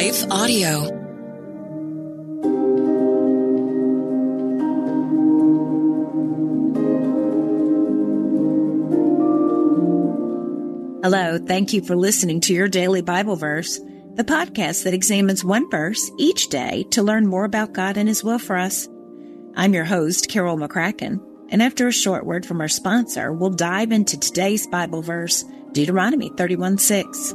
Life Audio. Hello, thank you for listening to your daily Bible verse, the podcast that examines one verse each day to learn more about God and His will for us. I'm your host, Carol McCracken, and after a short word from our sponsor, we'll dive into today's Bible verse, Deuteronomy 31 6.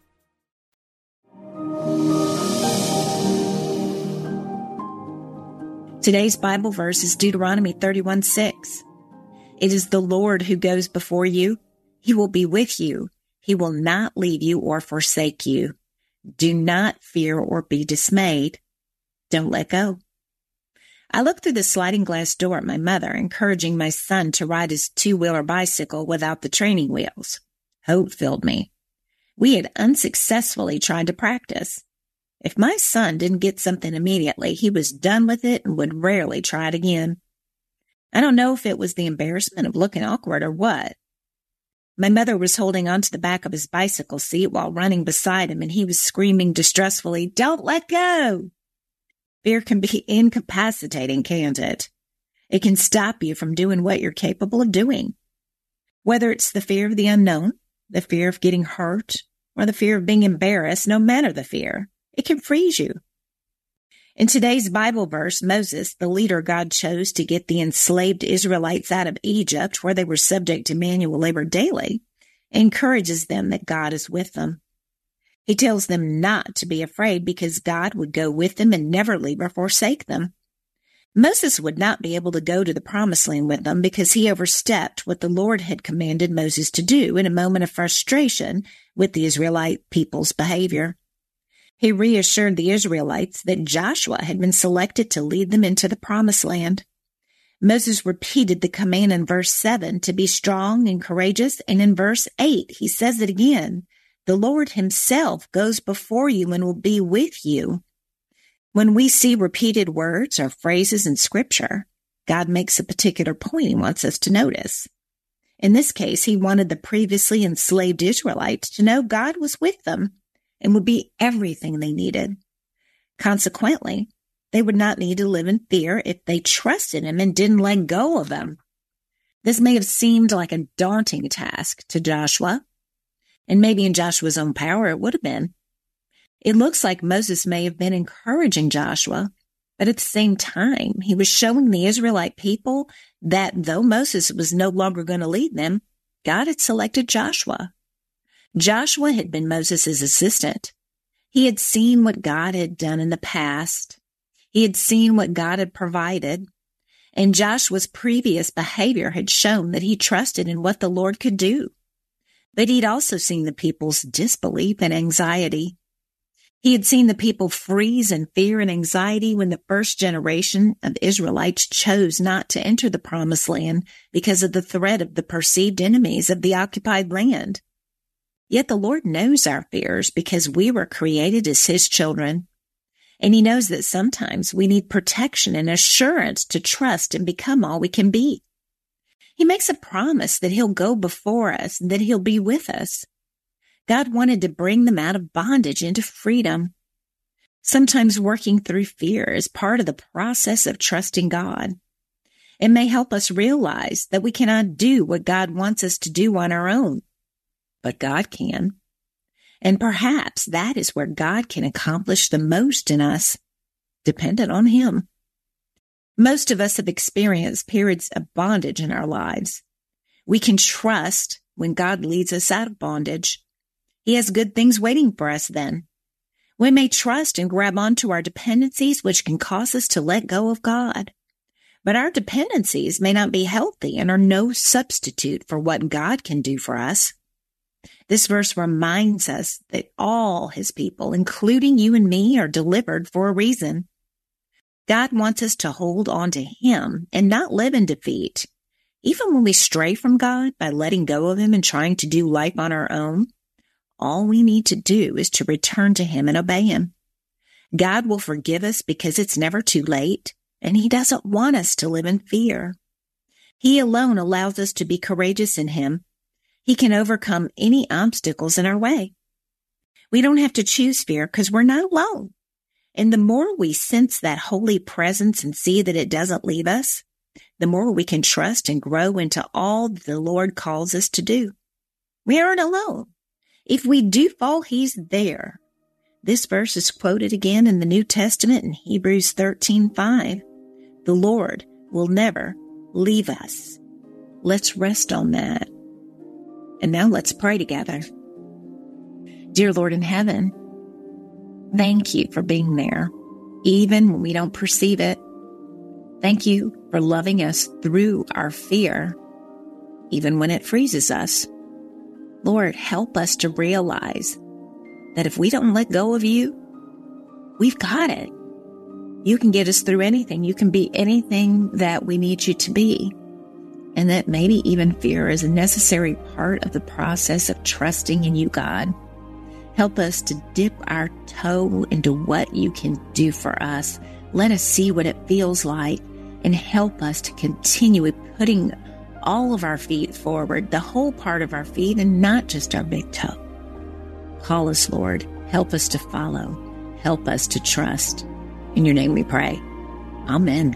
Today's Bible verse is Deuteronomy 31 6. It is the Lord who goes before you. He will be with you. He will not leave you or forsake you. Do not fear or be dismayed. Don't let go. I looked through the sliding glass door at my mother, encouraging my son to ride his two wheeler bicycle without the training wheels. Hope filled me. We had unsuccessfully tried to practice. If my son didn't get something immediately, he was done with it and would rarely try it again. I don't know if it was the embarrassment of looking awkward or what. My mother was holding onto the back of his bicycle seat while running beside him, and he was screaming distressfully, Don't let go! Fear can be incapacitating, can't it? It can stop you from doing what you're capable of doing. Whether it's the fear of the unknown, the fear of getting hurt, or the fear of being embarrassed, no matter the fear, it can freeze you. In today's Bible verse, Moses, the leader God chose to get the enslaved Israelites out of Egypt, where they were subject to manual labor daily, encourages them that God is with them. He tells them not to be afraid because God would go with them and never leave or forsake them. Moses would not be able to go to the promised land with them because he overstepped what the Lord had commanded Moses to do in a moment of frustration with the Israelite people's behavior. He reassured the Israelites that Joshua had been selected to lead them into the promised land. Moses repeated the command in verse 7 to be strong and courageous, and in verse 8 he says it again. The Lord himself goes before you and will be with you. When we see repeated words or phrases in scripture, God makes a particular point he wants us to notice. In this case, he wanted the previously enslaved Israelites to know God was with them and would be everything they needed. Consequently, they would not need to live in fear if they trusted him and didn't let go of him. This may have seemed like a daunting task to Joshua, and maybe in Joshua's own power it would have been. It looks like Moses may have been encouraging Joshua, but at the same time, he was showing the Israelite people that though Moses was no longer going to lead them, God had selected Joshua. Joshua had been Moses' assistant. He had seen what God had done in the past. He had seen what God had provided. And Joshua's previous behavior had shown that he trusted in what the Lord could do. But he'd also seen the people's disbelief and anxiety. He had seen the people freeze in fear and anxiety when the first generation of Israelites chose not to enter the promised land because of the threat of the perceived enemies of the occupied land. Yet the Lord knows our fears because we were created as his children. And he knows that sometimes we need protection and assurance to trust and become all we can be. He makes a promise that he'll go before us and that he'll be with us. God wanted to bring them out of bondage into freedom. Sometimes working through fear is part of the process of trusting God. It may help us realize that we cannot do what God wants us to do on our own but God can. And perhaps that is where God can accomplish the most in us, dependent on Him. Most of us have experienced periods of bondage in our lives. We can trust when God leads us out of bondage. He has good things waiting for us then. We may trust and grab onto our dependencies, which can cause us to let go of God. But our dependencies may not be healthy and are no substitute for what God can do for us. This verse reminds us that all his people, including you and me, are delivered for a reason. God wants us to hold on to him and not live in defeat. Even when we stray from God by letting go of him and trying to do life on our own, all we need to do is to return to him and obey him. God will forgive us because it's never too late and he doesn't want us to live in fear. He alone allows us to be courageous in him. He can overcome any obstacles in our way. We don't have to choose fear because we're not alone. And the more we sense that holy presence and see that it doesn't leave us, the more we can trust and grow into all that the Lord calls us to do. We aren't alone. If we do fall, He's there. This verse is quoted again in the New Testament in Hebrews 13 5. The Lord will never leave us. Let's rest on that. And now let's pray together. Dear Lord in heaven, thank you for being there, even when we don't perceive it. Thank you for loving us through our fear, even when it freezes us. Lord, help us to realize that if we don't let go of you, we've got it. You can get us through anything. You can be anything that we need you to be. And that maybe even fear is a necessary part of the process of trusting in you, God. Help us to dip our toe into what you can do for us. Let us see what it feels like and help us to continue putting all of our feet forward, the whole part of our feet and not just our big toe. Call us, Lord. Help us to follow. Help us to trust. In your name we pray. Amen.